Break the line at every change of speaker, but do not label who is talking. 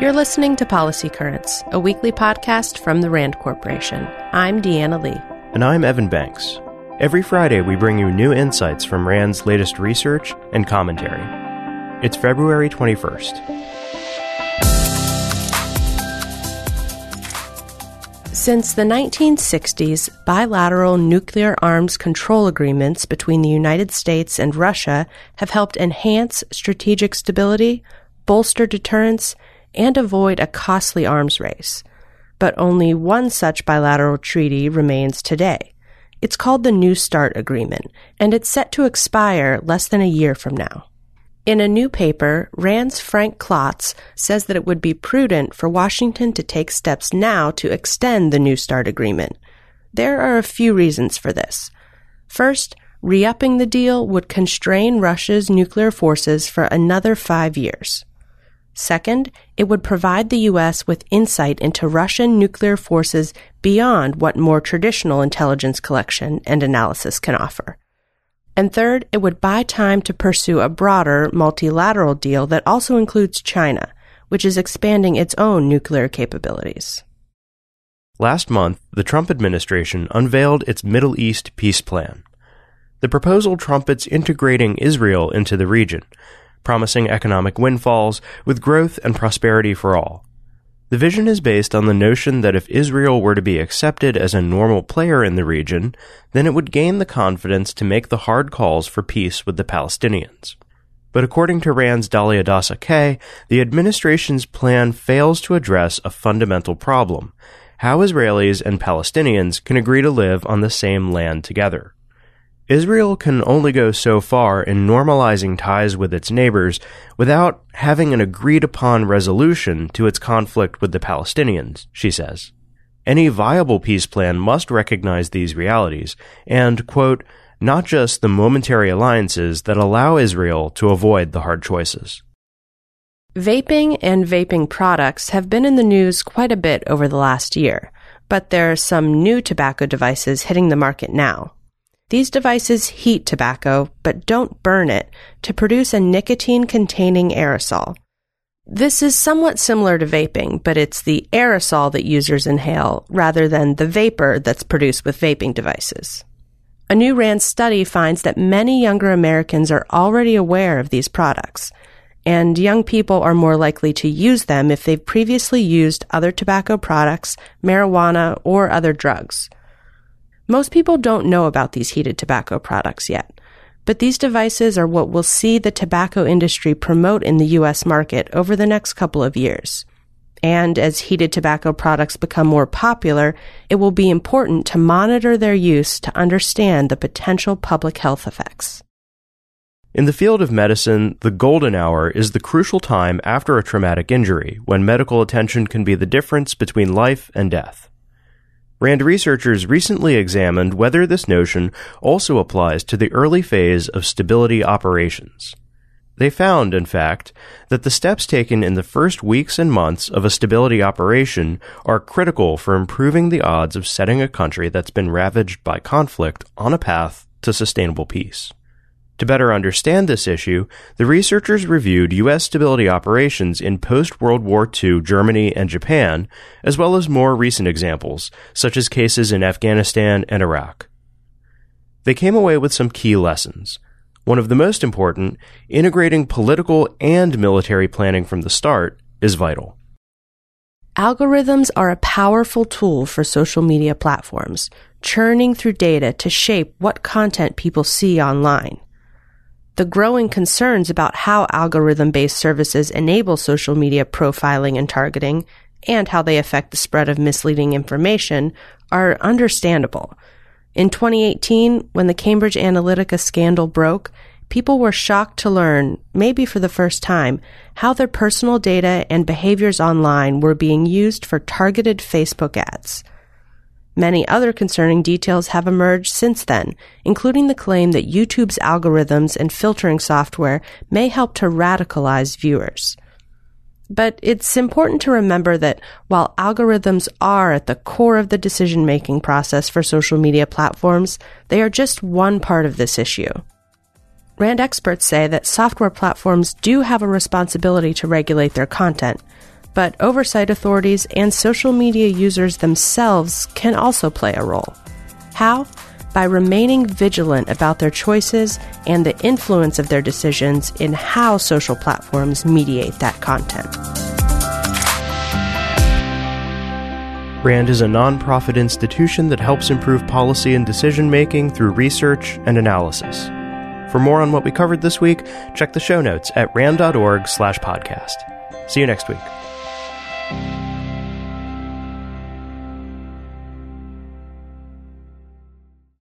You're listening to Policy Currents, a weekly podcast from the RAND Corporation. I'm Deanna Lee.
And I'm Evan Banks. Every Friday, we bring you new insights from RAND's latest research and commentary. It's February 21st.
Since the 1960s, bilateral nuclear arms control agreements between the United States and Russia have helped enhance strategic stability, bolster deterrence, and avoid a costly arms race. But only one such bilateral treaty remains today. It's called the New START Agreement, and it's set to expire less than a year from now. In a new paper, RAND's Frank Klotz says that it would be prudent for Washington to take steps now to extend the New START agreement. There are a few reasons for this. First, re upping the deal would constrain Russia's nuclear forces for another five years. Second, it would provide the U.S. with insight into Russian nuclear forces beyond what more traditional intelligence collection and analysis can offer. And third, it would buy time to pursue a broader multilateral deal that also includes China, which is expanding its own nuclear capabilities.
Last month, the Trump administration unveiled its Middle East peace plan. The proposal trumpets integrating Israel into the region, promising economic windfalls with growth and prosperity for all. The vision is based on the notion that if Israel were to be accepted as a normal player in the region, then it would gain the confidence to make the hard calls for peace with the Palestinians. But according to RAND's Dalia Dassa Kaye, the administration's plan fails to address a fundamental problem how Israelis and Palestinians can agree to live on the same land together. Israel can only go so far in normalizing ties with its neighbors without having an agreed upon resolution to its conflict with the Palestinians, she says. Any viable peace plan must recognize these realities and, quote, not just the momentary alliances that allow Israel to avoid the hard choices.
Vaping and vaping products have been in the news quite a bit over the last year, but there are some new tobacco devices hitting the market now. These devices heat tobacco, but don't burn it, to produce a nicotine containing aerosol. This is somewhat similar to vaping, but it's the aerosol that users inhale rather than the vapor that's produced with vaping devices. A new RAND study finds that many younger Americans are already aware of these products, and young people are more likely to use them if they've previously used other tobacco products, marijuana, or other drugs. Most people don't know about these heated tobacco products yet, but these devices are what we'll see the tobacco industry promote in the U.S. market over the next couple of years. And as heated tobacco products become more popular, it will be important to monitor their use to understand the potential public health effects.
In the field of medicine, the golden hour is the crucial time after a traumatic injury when medical attention can be the difference between life and death. RAND researchers recently examined whether this notion also applies to the early phase of stability operations. They found, in fact, that the steps taken in the first weeks and months of a stability operation are critical for improving the odds of setting a country that's been ravaged by conflict on a path to sustainable peace. To better understand this issue, the researchers reviewed U.S. stability operations in post World War II Germany and Japan, as well as more recent examples, such as cases in Afghanistan and Iraq. They came away with some key lessons. One of the most important, integrating political and military planning from the start, is vital.
Algorithms are a powerful tool for social media platforms, churning through data to shape what content people see online the growing concerns about how algorithm based services enable social media profiling and targeting and how they affect the spread of misleading information are understandable. In 2018, when the Cambridge Analytica scandal broke, people were shocked to learn, maybe for the first time, how their personal data and behaviors online were being used for targeted Facebook ads. Many other concerning details have emerged since then, including the claim that YouTube's algorithms and filtering software may help to radicalize viewers. But it's important to remember that while algorithms are at the core of the decision making process for social media platforms, they are just one part of this issue. RAND experts say that software platforms do have a responsibility to regulate their content, but oversight authorities and social media users themselves can also play a role. How? By remaining vigilant about their choices and the influence of their decisions in how social platforms mediate that content.
RAND is a nonprofit institution that helps improve policy and decision making through research and analysis. For more on what we covered this week, check the show notes at rand.org slash podcast. See you next week.